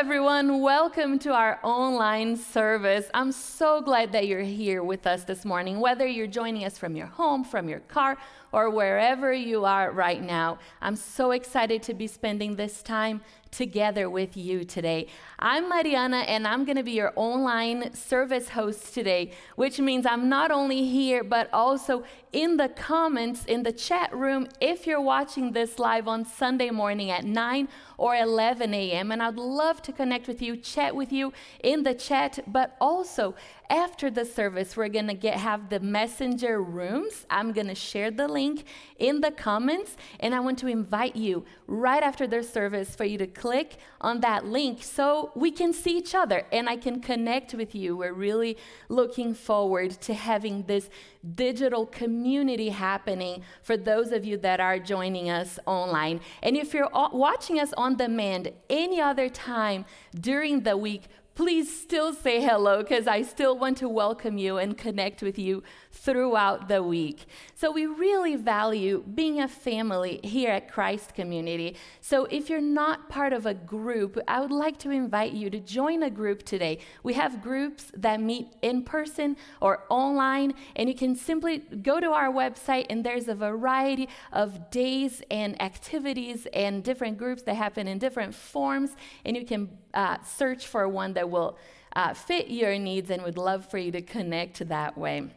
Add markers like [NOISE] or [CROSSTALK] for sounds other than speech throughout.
Everyone. Welcome to our online service. I'm so glad that you're here with us this morning, whether you're joining us from your home, from your car, or wherever you are right now. I'm so excited to be spending this time together with you today. I'm Mariana, and I'm going to be your online service host today, which means I'm not only here, but also in the comments in the chat room if you're watching this live on Sunday morning at 9 or 11 a.m. And I'd love to connect with you, chat with you in the chat, but also after the service, we're gonna get have the messenger rooms. I'm gonna share the link in the comments, and I want to invite you right after their service for you to click on that link so we can see each other and I can connect with you. We're really looking forward to having this digital community happening for those of you that are joining us online. And if you're watching us on demand any other time during the week, please still say hello because I still want to welcome you and connect with you throughout the week. So, we really value being a family here at Christ Community. So, if you're not part of a group, I would like to invite you to join a group today. We have groups that meet in person or online, and you can simply go to our website, and there's a variety of days and activities and different groups that happen in different forms, and you can uh, search for one that will uh, fit your needs and would love for you to connect that way.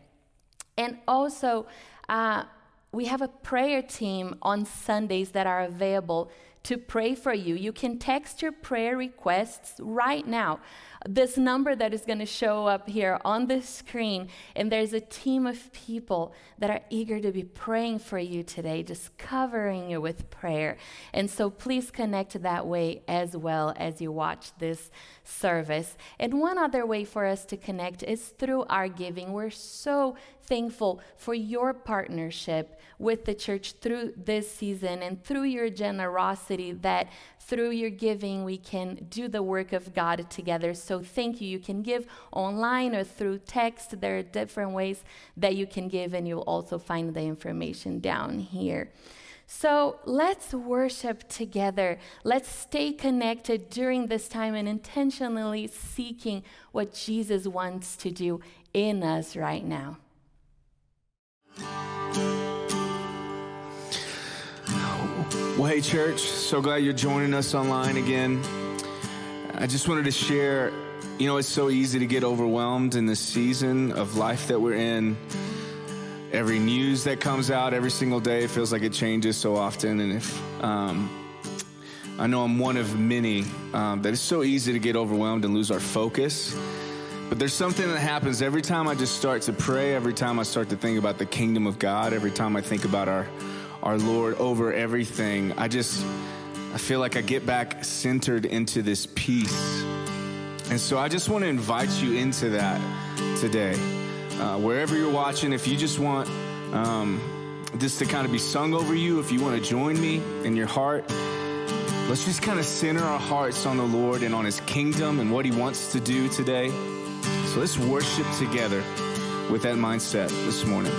And also, uh, we have a prayer team on Sundays that are available to pray for you. You can text your prayer requests right now. This number that is going to show up here on the screen, and there's a team of people that are eager to be praying for you today, just covering you with prayer. And so please connect that way as well as you watch this service. And one other way for us to connect is through our giving. We're so thankful for your partnership with the church through this season and through your generosity that through your giving we can do the work of God together. So thank you. You can give online or through text. There are different ways that you can give, and you'll also find the information down here. So let's worship together. Let's stay connected during this time and intentionally seeking what Jesus wants to do in us right now. Well, hey, church, so glad you're joining us online again. I just wanted to share you know, it's so easy to get overwhelmed in this season of life that we're in. Every news that comes out every single day feels like it changes so often. And if um, I know I'm one of many um, that it's so easy to get overwhelmed and lose our focus. But there's something that happens every time I just start to pray, every time I start to think about the kingdom of God, every time I think about our our Lord over everything. I just, I feel like I get back centered into this peace. And so I just want to invite you into that today. Uh, wherever you're watching, if you just want um, this to kind of be sung over you, if you want to join me in your heart, let's just kind of center our hearts on the Lord and on His kingdom and what He wants to do today. So let's worship together with that mindset this morning.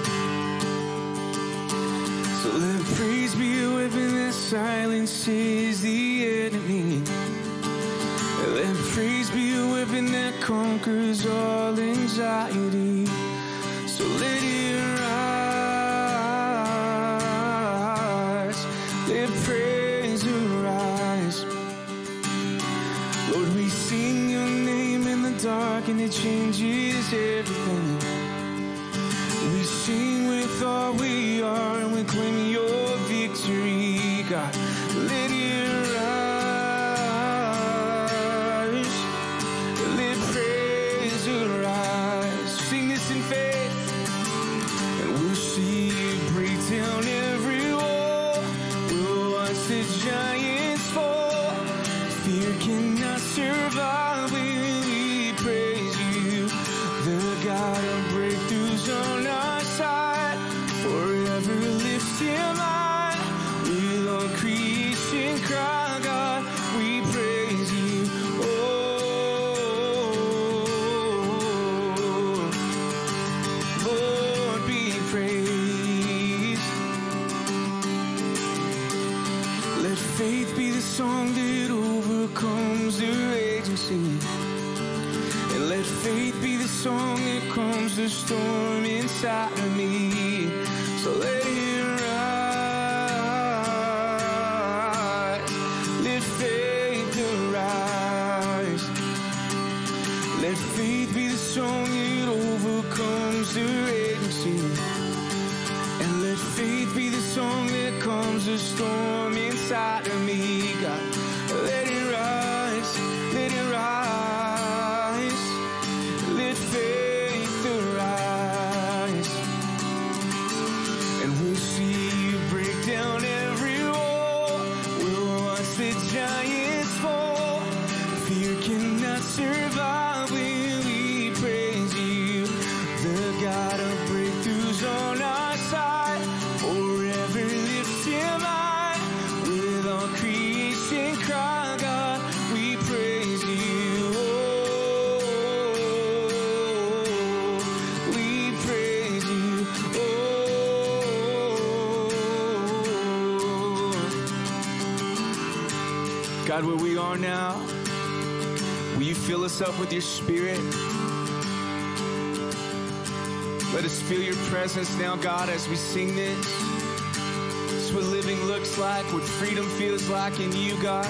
So let praise be weapon that silences the enemy. Let praise be a weapon that conquers all anxiety. So let it rise. Dark and it changes everything. We sing with all we storm Now, will you fill us up with your spirit? Let us feel your presence now, God, as we sing this. This is what living looks like, what freedom feels like in you, God.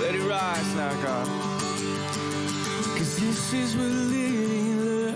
Let it rise now, God. Cause this is what living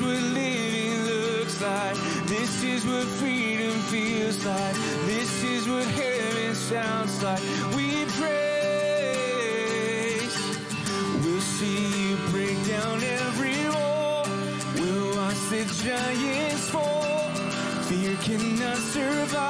is what living looks like. This is what freedom feels like. This is what heaven sounds like. We praise. We'll see you break down every wall. We'll watch the giants fall. Fear cannot survive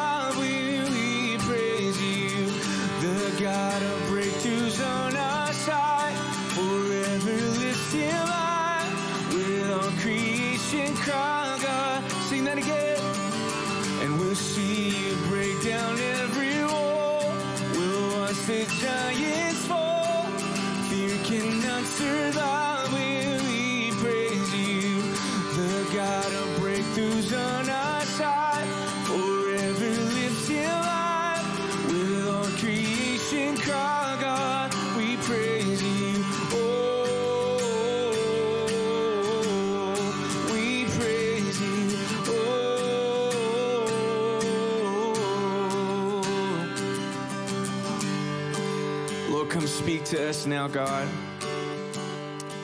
us now, God,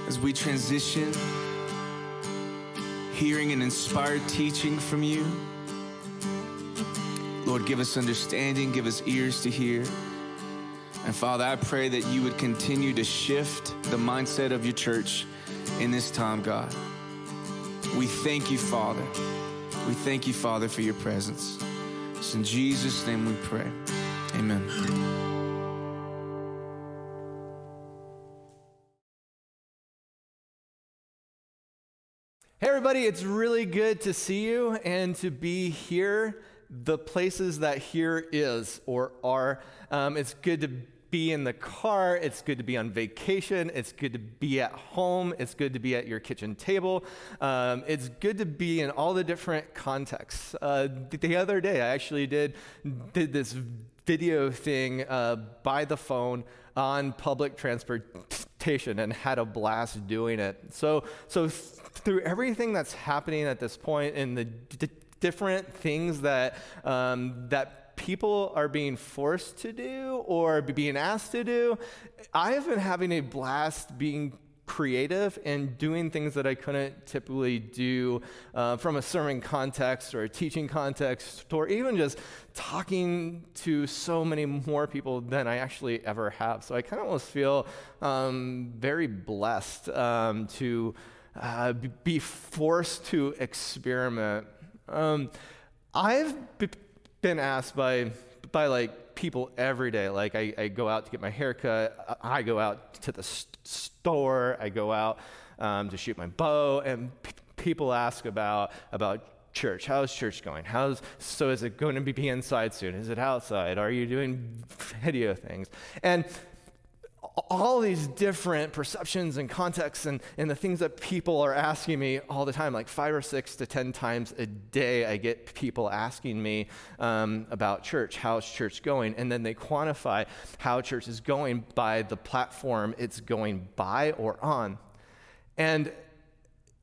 as we transition, hearing an inspired teaching from you. Lord, give us understanding, give us ears to hear. And Father, I pray that you would continue to shift the mindset of your church in this time, God. We thank you, Father. We thank you, Father, for your presence. It's in Jesus' name we pray. Amen. Everybody, it's really good to see you and to be here, the places that here is or are. Um, it's good to be in the car. It's good to be on vacation. It's good to be at home. It's good to be at your kitchen table. Um, it's good to be in all the different contexts. Uh, the other day, I actually did, did this video thing uh, by the phone on public transportation and had a blast doing it. So, so through everything that's happening at this point and the d- different things that um, that people are being forced to do or being asked to do, I have been having a blast being creative and doing things that I couldn't typically do uh, from a sermon context or a teaching context or even just talking to so many more people than I actually ever have. So I kind of almost feel um, very blessed um, to uh, be forced to experiment. Um, I've b- been asked by by like people every day. Like I, I go out to get my haircut. I go out to the st- store. I go out um, to shoot my bow, and p- people ask about about church. How's church going? How's so? Is it going to be inside soon? Is it outside? Are you doing video things? And all these different perceptions and contexts and, and the things that people are asking me all the time, like five or six to 10 times a day, I get people asking me um, about church. How's church going? And then they quantify how church is going by the platform it's going by or on. And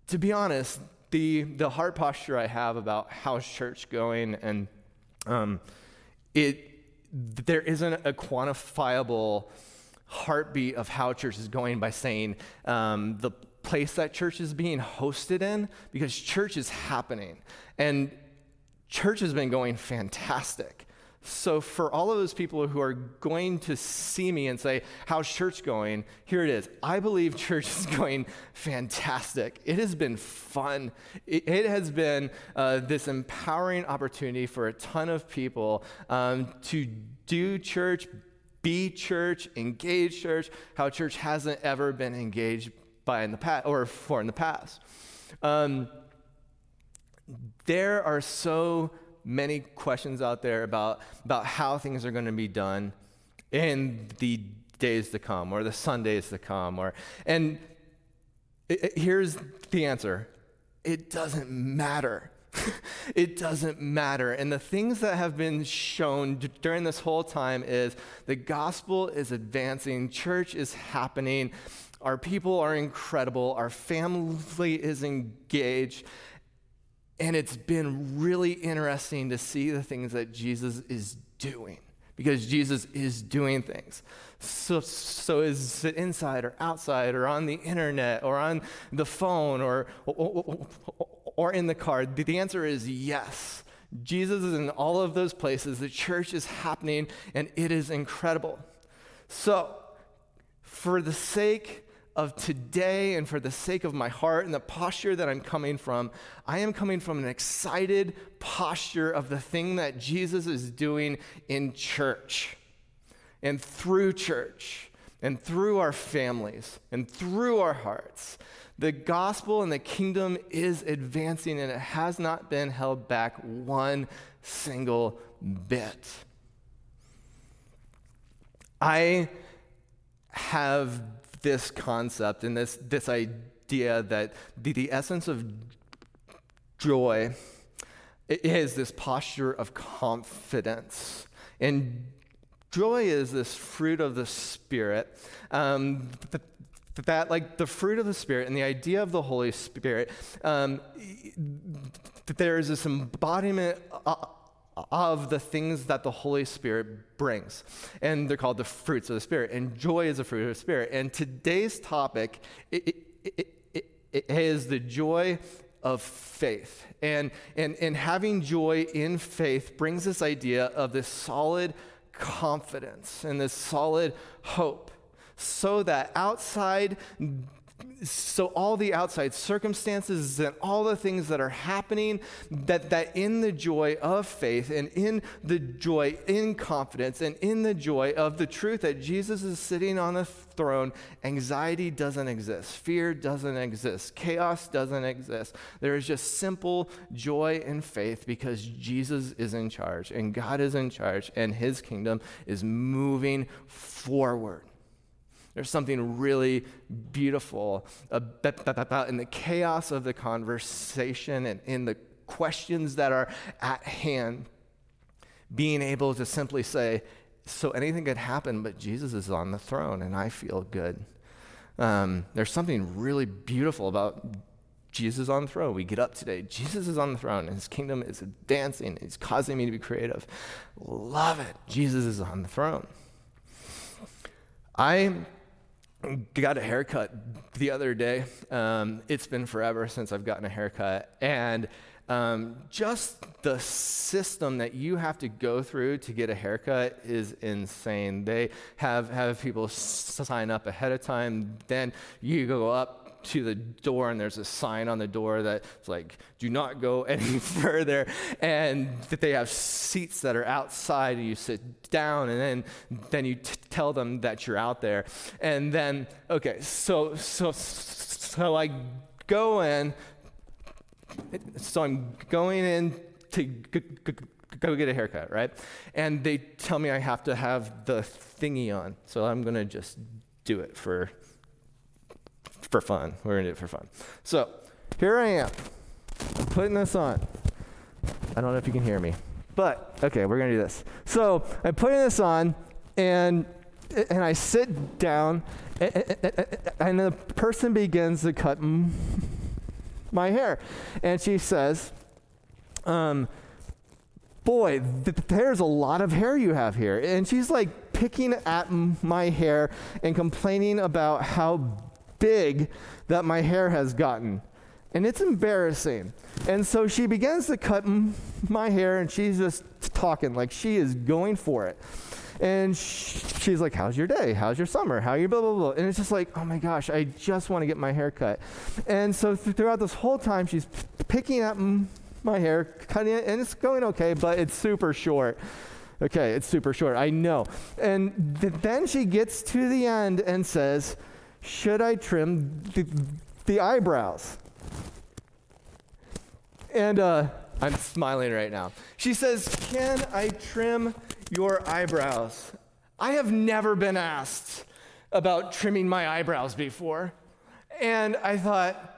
to be honest, the, the heart posture I have about how's church going and um, it, there isn't a quantifiable heartbeat of how church is going by saying um, the place that church is being hosted in, because church is happening. And church has been going fantastic. So, for all of those people who are going to see me and say, How's church going? Here it is. I believe church is [LAUGHS] going fantastic. It has been fun. It, it has been uh, this empowering opportunity for a ton of people um, to do church be church, engage church, how church hasn't ever been engaged by in the past or for in the past. Um, there are so many questions out there about, about how things are going to be done in the days to come or the Sundays to come or and it, it, here's the answer. It doesn't matter. [LAUGHS] it doesn't matter. And the things that have been shown d- during this whole time is the gospel is advancing, church is happening, our people are incredible, our family is engaged. And it's been really interesting to see the things that Jesus is doing because Jesus is doing things. So, so is it inside or outside or on the internet or on the phone or, or, or in the car? The answer is yes. Jesus is in all of those places. The church is happening and it is incredible. So, for the sake of today and for the sake of my heart and the posture that I'm coming from, I am coming from an excited posture of the thing that Jesus is doing in church and through church and through our families and through our hearts. The gospel and the kingdom is advancing and it has not been held back one single bit. I have this concept and this, this idea that the, the essence of joy is this posture of confidence. And joy is this fruit of the Spirit. Um, that, like the fruit of the Spirit and the idea of the Holy Spirit, um, that there is this embodiment of the things that the Holy Spirit brings. And they're called the fruits of the Spirit. And joy is a fruit of the Spirit. And today's topic it, it, it, it is the joy of faith. And, and, and having joy in faith brings this idea of this solid confidence and this solid hope so that outside so all the outside circumstances and all the things that are happening that that in the joy of faith and in the joy in confidence and in the joy of the truth that Jesus is sitting on the throne anxiety doesn't exist fear doesn't exist chaos doesn't exist. There is just simple joy and faith because Jesus is in charge and God is in charge and his kingdom is moving forward there's something really beautiful about in the chaos of the conversation and in the questions that are at hand, being able to simply say, So anything could happen, but Jesus is on the throne and I feel good. Um, there's something really beautiful about Jesus on the throne. We get up today. Jesus is on the throne, and his kingdom is advancing. He's causing me to be creative. Love it. Jesus is on the throne. I got a haircut the other day. Um, it's been forever since I've gotten a haircut. And um, just the system that you have to go through to get a haircut is insane. They have, have people sign up ahead of time, then you go up to the door, and there's a sign on the door that's like, do not go [LAUGHS] any further. And that they have seats that are outside, and you sit down, and then, then you t- tell them that you're out there. And then, okay, so, so, so I go in, so I'm going in to g- g- go get a haircut, right? And they tell me I have to have the thingy on. So I'm going to just do it for for fun. We're to do it for fun. So, here I am. Putting this on. I don't know if you can hear me. But okay, we're to do this. So, I'm putting this on and and I sit down and the person begins to cut my hair. And she says, um, boy, th- there's a lot of hair you have here. And she's like picking at my hair and complaining about how big that my hair has gotten. And it's embarrassing. And so she begins to cut m- my hair and she's just talking like she is going for it. And she's like, How's your day? How's your summer? How are you? Blah, blah, blah. And it's just like, Oh my gosh, I just want to get my hair cut. And so th- throughout this whole time, she's p- picking up m- my hair, cutting it, and it's going okay, but it's super short. Okay, it's super short, I know. And th- then she gets to the end and says, Should I trim the, the eyebrows? And uh, I'm smiling right now. She says, Can I trim your eyebrows? I have never been asked about trimming my eyebrows before. And I thought,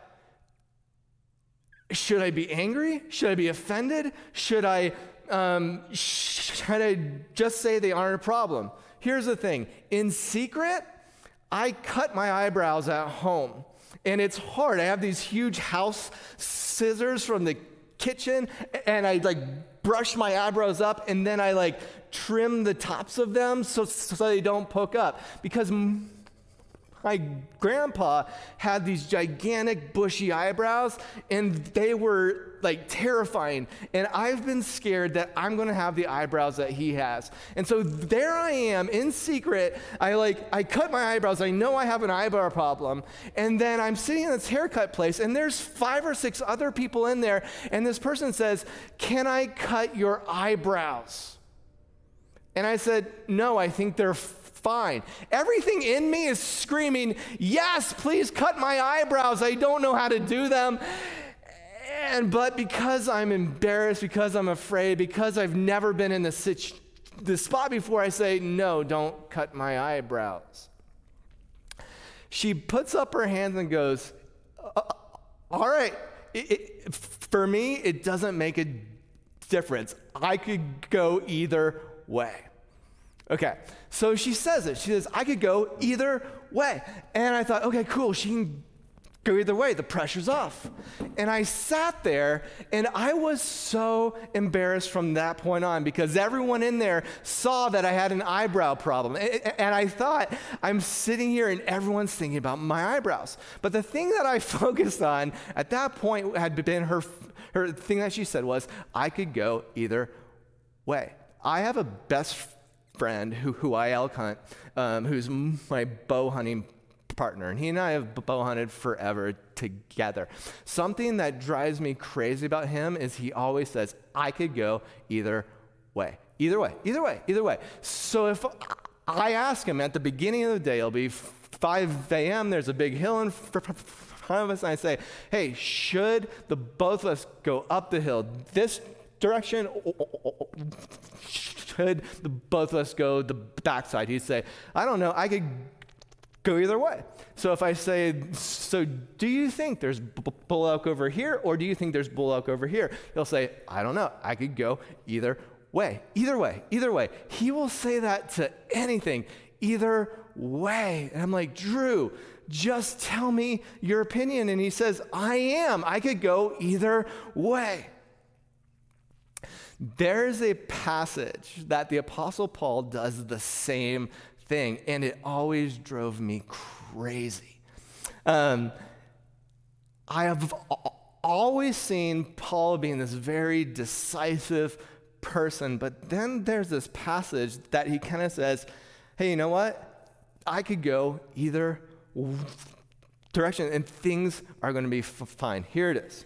should I be angry? Should I be offended? Should I, um, should I just say they aren't a problem? Here's the thing in secret, I cut my eyebrows at home. And it's hard. I have these huge house scissors from the kitchen, and I like brush my eyebrows up, and then I like trim the tops of them so, so they don't poke up. Because my grandpa had these gigantic bushy eyebrows and they were like terrifying. And i've been scared that i'm going to have the eyebrows that he has. And so there i am in secret. I like i cut my eyebrows. I know i have an eyebrow problem. And then i'm sitting in this haircut place and there's five or six other people in there and this person says can i cut your eyebrows? And i said no i think they're fine. Everything in me is screaming, Yes, please cut my eyebrows. I don't know how to do them. And but because I'm embarrassed, because I'm afraid, because I've never been in this, situ- this spot before, I say, No, don't cut my eyebrows. She puts up her hands and goes, uh, All right, it, it, for me, it doesn't make a difference. I could go either way. Okay, so she says it. She says, I could go either way. And I thought, okay, cool. She can go either way. The pressure's off. And I sat there and I was so embarrassed from that point on because everyone in there saw that I had an eyebrow problem. And I thought, I'm sitting here and everyone's thinking about my eyebrows. But the thing that I [LAUGHS] focused on at that point had been her, her thing that she said was, I could go either way. I have a best friend who, who I elk hunt, um, who's my bow hunting partner, and he and I have bow hunted forever together. Something that drives me crazy about him is he always says, I could go either way. Either way, either way, either way. So if I ask him at the beginning of the day, it'll be 5 a.m., there's a big hill in front of us, and I say, hey, should the both of us go up the hill this direction oh, oh, oh, should the both of us go the backside? He'd say, I don't know, I could go either way. So if I say, So do you think there's bull elk over here, or do you think there's bull elk over here? He'll say, I don't know, I could go either way. Either way, either way. He will say that to anything, either way. And I'm like, Drew, just tell me your opinion. And he says, I am. I could go either way. There's a passage that the Apostle Paul does the same thing, and it always drove me crazy. Um, I have always seen Paul being this very decisive person, but then there's this passage that he kind of says, hey, you know what? I could go either direction, and things are going to be f- fine. Here it is.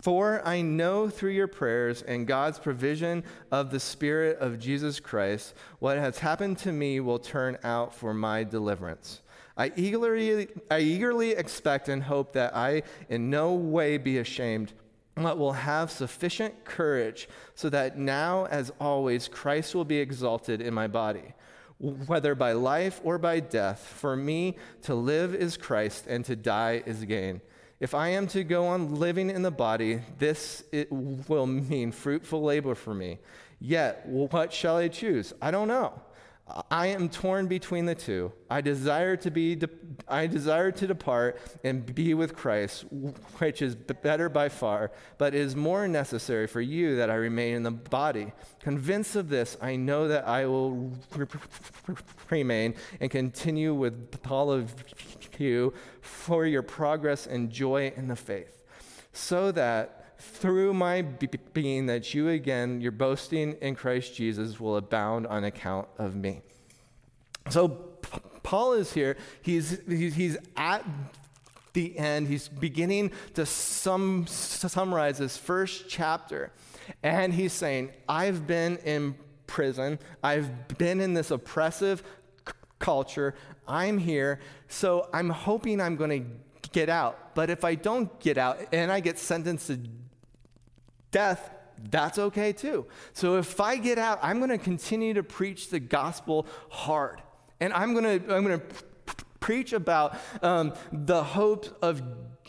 For I know through your prayers and God's provision of the Spirit of Jesus Christ, what has happened to me will turn out for my deliverance. I eagerly, I eagerly expect and hope that I in no way be ashamed, but will have sufficient courage so that now, as always, Christ will be exalted in my body. Whether by life or by death, for me to live is Christ and to die is gain. If I am to go on living in the body, this will mean fruitful labor for me. Yet, what shall I choose? I don't know. I am torn between the two. I desire to be de- I desire to depart and be with Christ, which is better by far, but it is more necessary for you that I remain in the body. Convinced of this, I know that I will remain and continue with all of you for your progress and joy in the faith, so that through my being that you again, your boasting in Christ Jesus will abound on account of me. So Paul is here. He's, he's, he's at the end. He's beginning to sum, summarize this first chapter. And he's saying, I've been in prison. I've been in this oppressive c- culture. I'm here. So I'm hoping I'm going to get out. But if I don't get out and I get sentenced to death, that's okay too. So if I get out, I'm going to continue to preach the gospel hard. And I'm going to I'm going to preach about um, the hope of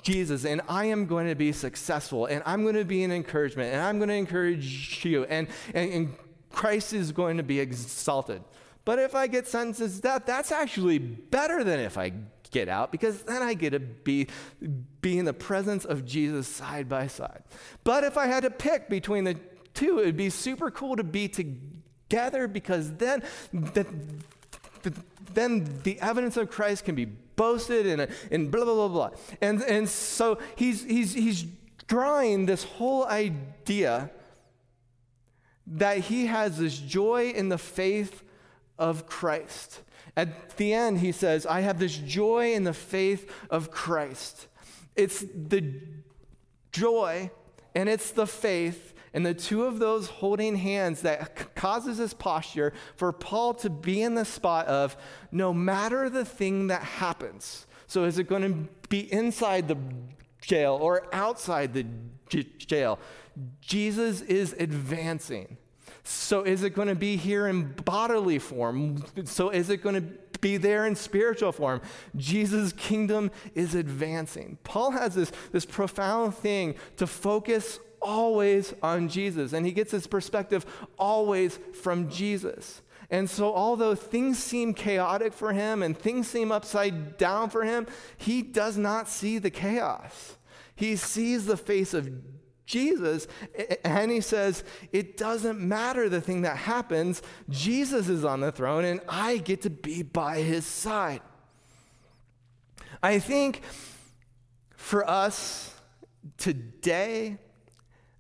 Jesus, and I am going to be successful, and I'm going to be an encouragement, and I'm going to encourage you, and, and, and Christ is going to be exalted. But if I get sentenced to death, that's actually better than if I get out because then I get to be, be in the presence of Jesus side by side. But if I had to pick between the two, it would be super cool to be together because then the, then the evidence of Christ can be boasted and, and blah, blah, blah, blah. And, and so he's, he's, he's drawing this whole idea that he has this joy in the faith of Christ. At the end, he says, I have this joy in the faith of Christ. It's the joy and it's the faith and the two of those holding hands that causes this posture for Paul to be in the spot of no matter the thing that happens. So, is it going to be inside the jail or outside the j- jail? Jesus is advancing. So, is it going to be here in bodily form? So, is it going to be there in spiritual form? Jesus' kingdom is advancing. Paul has this, this profound thing to focus always on Jesus, and he gets his perspective always from Jesus. And so, although things seem chaotic for him and things seem upside down for him, he does not see the chaos. He sees the face of Jesus, and he says, It doesn't matter the thing that happens. Jesus is on the throne, and I get to be by his side. I think for us today,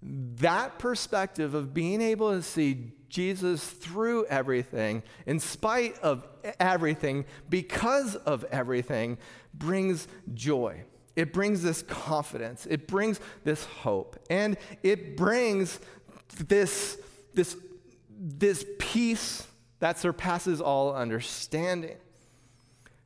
that perspective of being able to see Jesus through everything, in spite of everything, because of everything, brings joy. It brings this confidence. It brings this hope. And it brings this, this, this peace that surpasses all understanding.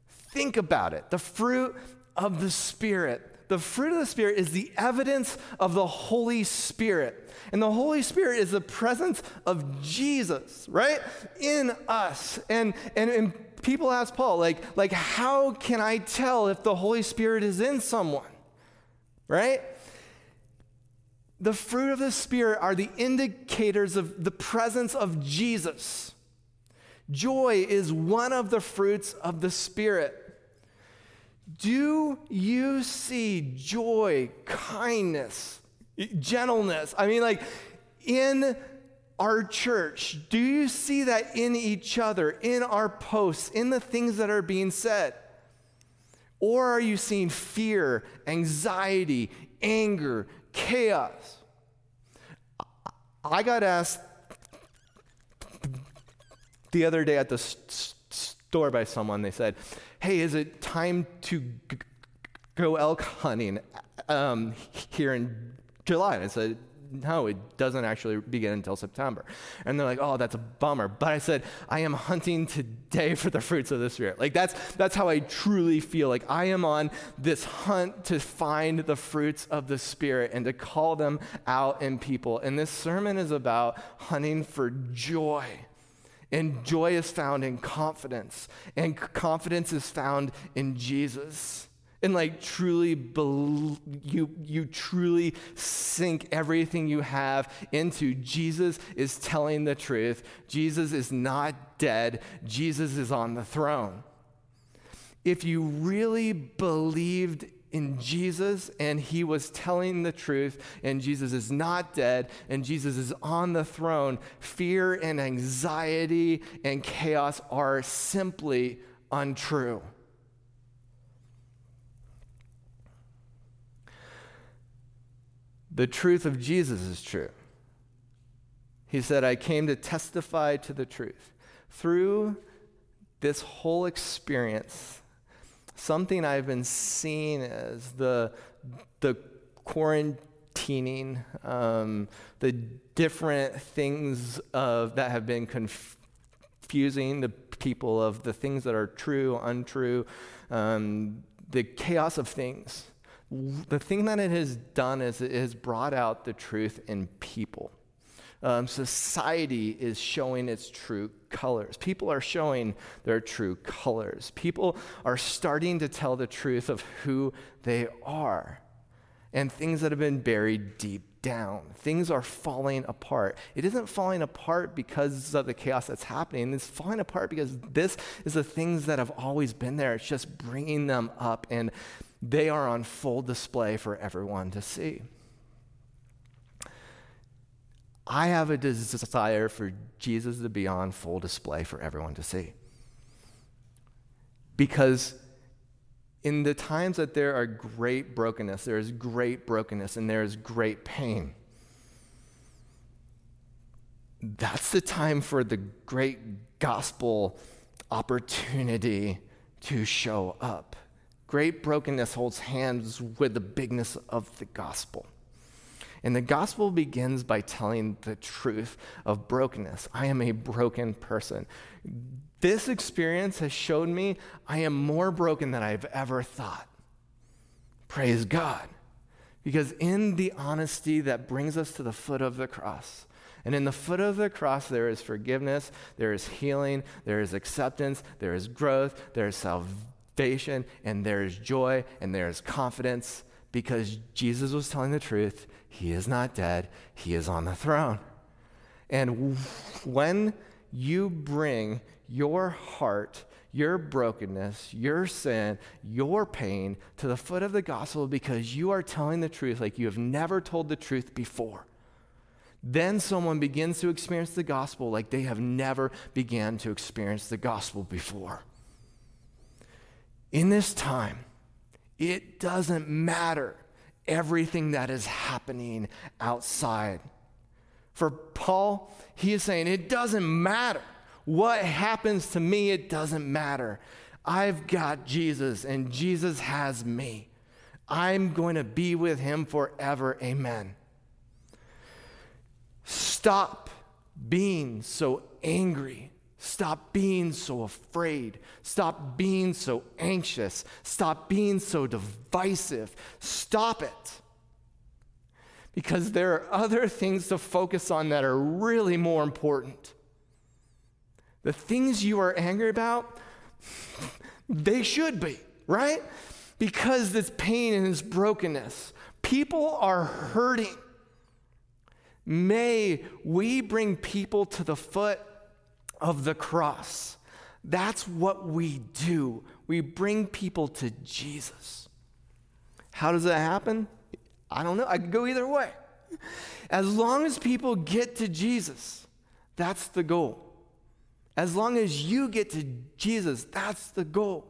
Think about it the fruit of the Spirit the fruit of the Spirit is the evidence of the Holy Spirit. And the Holy Spirit is the presence of Jesus, right? In us. And, and, and people ask Paul, like, like, how can I tell if the Holy Spirit is in someone? Right? The fruit of the Spirit are the indicators of the presence of Jesus. Joy is one of the fruits of the Spirit. Do you see joy, kindness, gentleness? I mean, like in our church, do you see that in each other, in our posts, in the things that are being said? Or are you seeing fear, anxiety, anger, chaos? I got asked the other day at the store by someone. They said, Hey, is it time to go elk hunting um, here in July? And I said, no, it doesn't actually begin until September. And they're like, oh, that's a bummer. But I said, I am hunting today for the fruits of the Spirit. Like that's that's how I truly feel. Like I am on this hunt to find the fruits of the Spirit and to call them out in people. And this sermon is about hunting for joy. And joy is found in confidence. And confidence is found in Jesus and like truly be- you you truly sink everything you have into Jesus is telling the truth. Jesus is not dead. Jesus is on the throne. If you really believed in Jesus and he was telling the truth and Jesus is not dead and Jesus is on the throne, fear and anxiety and chaos are simply untrue. The truth of Jesus is true. He said, I came to testify to the truth. Through this whole experience, something I've been seeing as the, the quarantining, um, the different things of, that have been confusing the people of the things that are true, untrue, um, the chaos of things the thing that it has done is it has brought out the truth in people. Um, society is showing its true colors. People are showing their true colors. People are starting to tell the truth of who they are and things that have been buried deep down. Things are falling apart. It isn't falling apart because of the chaos that's happening. It's falling apart because this is the things that have always been there. It's just bringing them up and they are on full display for everyone to see. I have a desire for Jesus to be on full display for everyone to see. Because in the times that there are great brokenness, there is great brokenness and there is great pain. That's the time for the great gospel opportunity to show up. Great brokenness holds hands with the bigness of the gospel. And the gospel begins by telling the truth of brokenness. I am a broken person. This experience has shown me I am more broken than I've ever thought. Praise God. Because in the honesty that brings us to the foot of the cross, and in the foot of the cross, there is forgiveness, there is healing, there is acceptance, there is growth, there is salvation and there is joy and there is confidence because Jesus was telling the truth. He is not dead, He is on the throne. And when you bring your heart, your brokenness, your sin, your pain to the foot of the gospel because you are telling the truth like you have never told the truth before. Then someone begins to experience the gospel like they have never began to experience the gospel before in this time, it doesn't matter everything that is happening outside. For Paul, he is saying, it doesn't matter what happens to me, it doesn't matter. I've got Jesus, and Jesus has me. I'm going to be with him forever. Amen. Stop being so angry Stop being so afraid. Stop being so anxious. Stop being so divisive. Stop it. Because there are other things to focus on that are really more important. The things you are angry about, they should be, right? Because this pain and this brokenness, people are hurting. May we bring people to the foot of the cross. That's what we do. We bring people to Jesus. How does that happen? I don't know. I could go either way. As long as people get to Jesus, that's the goal. As long as you get to Jesus, that's the goal.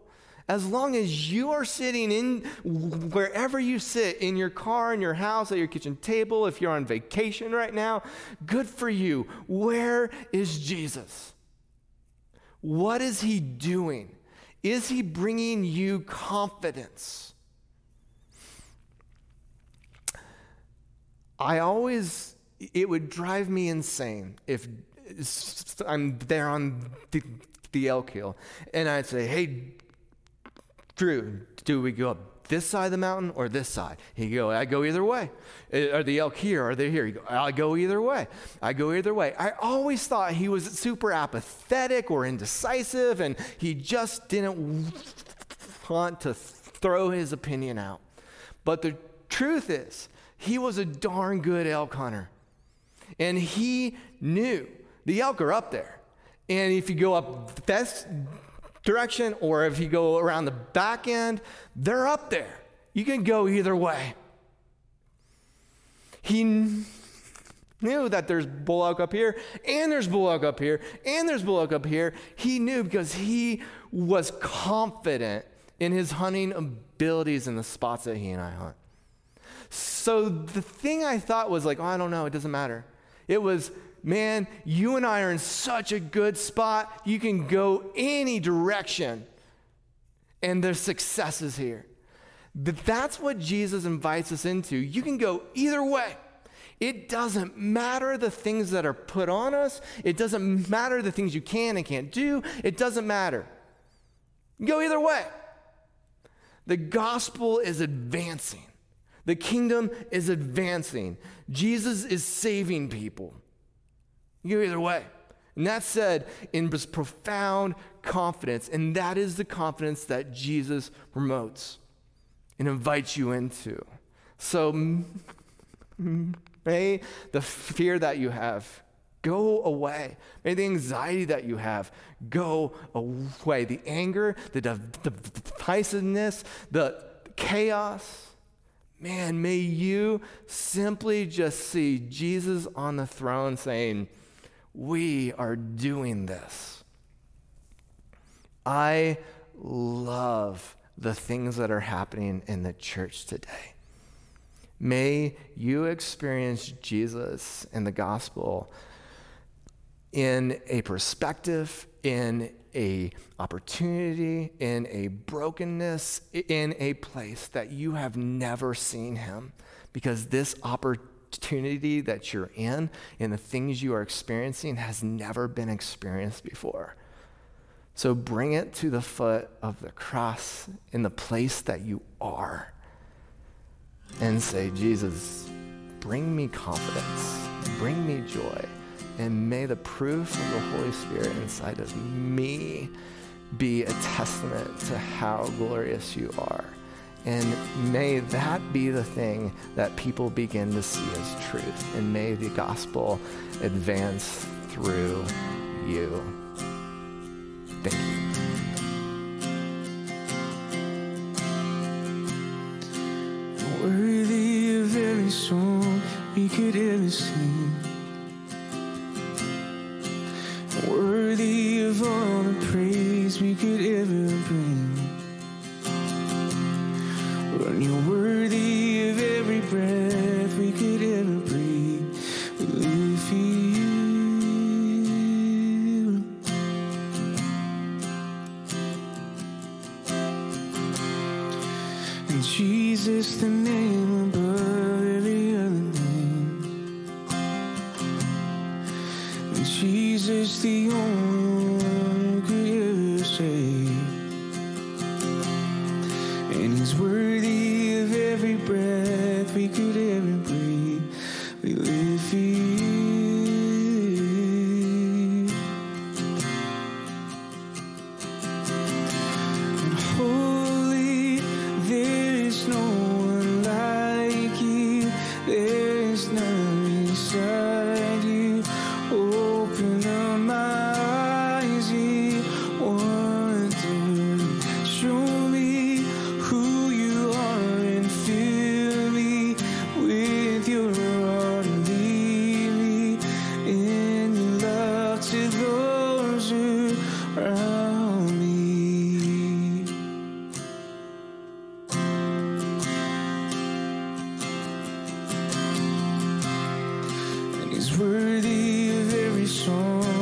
As long as you are sitting in wherever you sit, in your car, in your house, at your kitchen table, if you're on vacation right now, good for you. Where is Jesus? What is he doing? Is he bringing you confidence? I always, it would drive me insane if I'm there on the, the elk hill and I'd say, hey, Drew, do we go up this side of the mountain or this side? He'd go, I go either way. Uh, are the elk here? Are they here? Go, I go either way. I go either way. I always thought he was super apathetic or indecisive and he just didn't want to throw his opinion out. But the truth is, he was a darn good elk hunter. And he knew the elk are up there. And if you go up this direction or if you go around the back end, they're up there. You can go either way. He knew that there's bull elk up here, and there's bull elk up here, and there's bull elk up here. He knew because he was confident in his hunting abilities in the spots that he and I hunt. So the thing I thought was like, oh, I don't know, it doesn't matter. It was, man, you and I are in such a good spot. You can go any direction, and there's successes here. But that's what Jesus invites us into. You can go either way. It doesn't matter the things that are put on us. It doesn't matter the things you can and can't do. It doesn't matter. Go either way. The gospel is advancing. The kingdom is advancing. Jesus is saving people. You go either way. And that said in this profound confidence, and that is the confidence that Jesus promotes and invites you into. So [LAUGHS] may the fear that you have go away. May the anxiety that you have go away. The anger, the divisiveness, the chaos Man, may you simply just see Jesus on the throne saying, We are doing this. I love the things that are happening in the church today. May you experience Jesus and the gospel in a perspective, in a opportunity, in a brokenness, in a place that you have never seen him. Because this opportunity that you're in and the things you are experiencing has never been experienced before. So bring it to the foot of the cross in the place that you are and say, Jesus, bring me confidence, bring me joy. And may the proof of the Holy Spirit inside of me be a testament to how glorious you are. And may that be the thing that people begin to see as truth. And may the gospel advance through you. He's worthy of every song.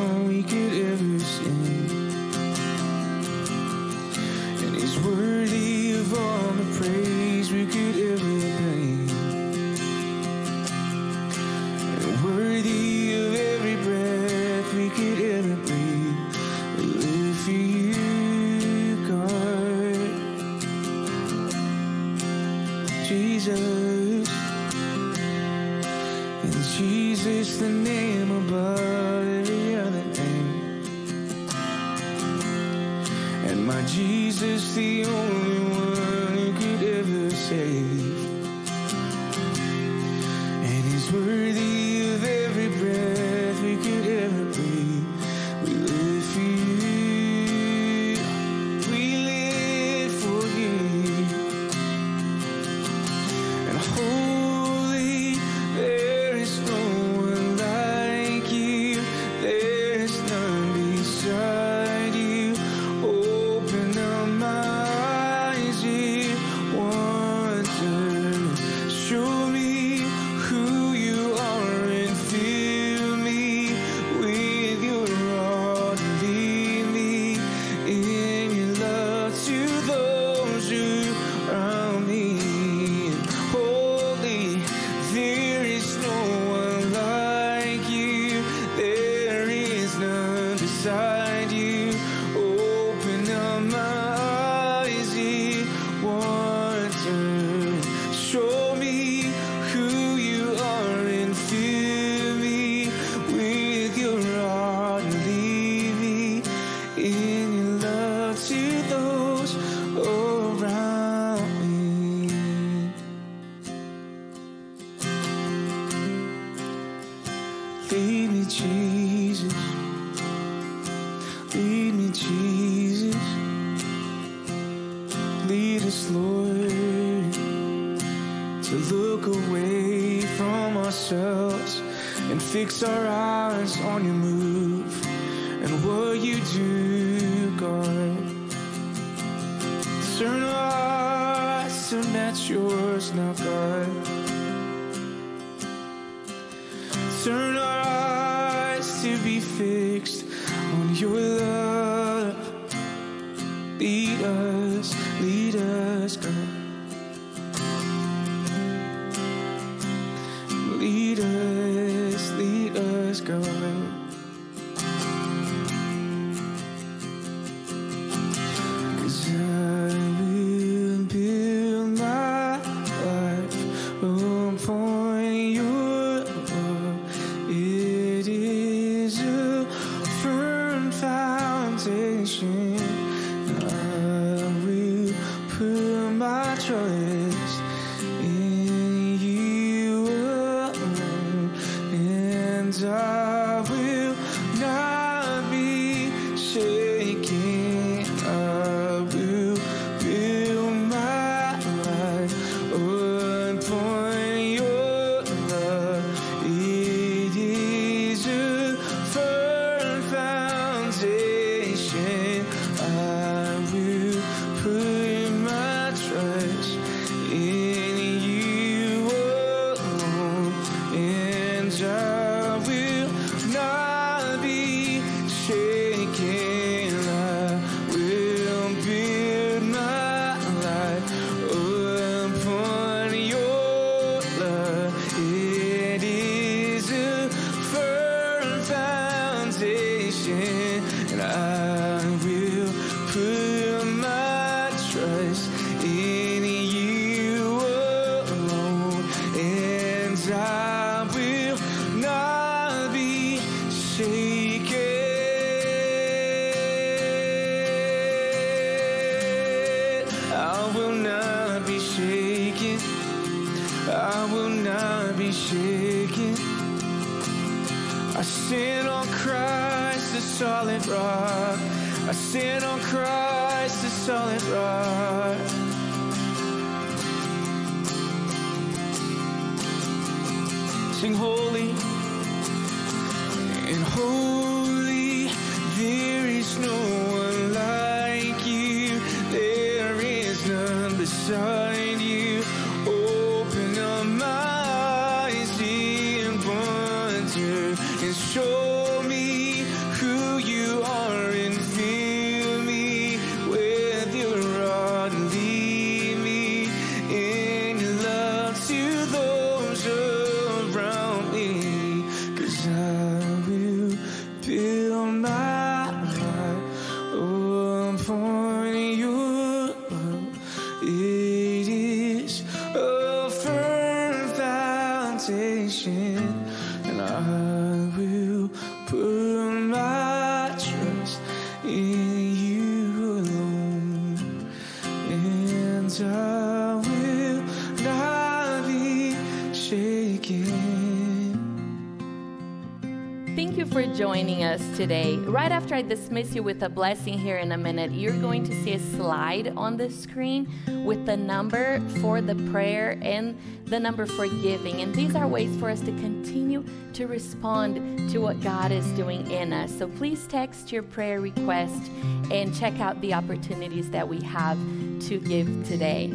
Us today. Right after I dismiss you with a blessing here in a minute, you're going to see a slide on the screen with the number for the prayer and the number for giving. And these are ways for us to continue to respond to what God is doing in us. So please text your prayer request and check out the opportunities that we have to give today.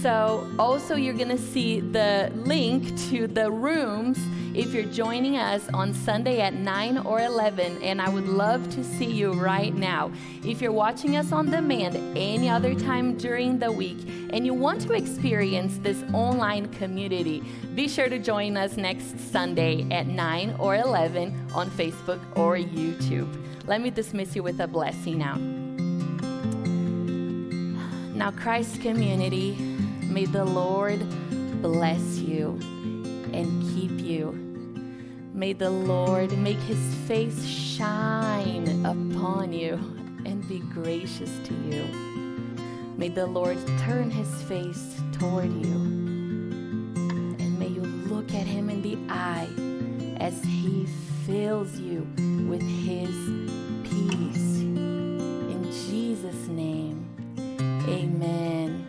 So, also, you're going to see the link to the rooms if you're joining us on Sunday at 9 or 11, and I would love to see you right now. If you're watching us on demand any other time during the week and you want to experience this online community, be sure to join us next Sunday at 9 or 11 on Facebook or YouTube. Let me dismiss you with a blessing now. Now, Christ community, may the Lord bless you and keep you. May the Lord make his face shine upon you and be gracious to you. May the Lord turn his face toward you. And may you look at him in the eye as he fills you with his peace. In Jesus' name, amen.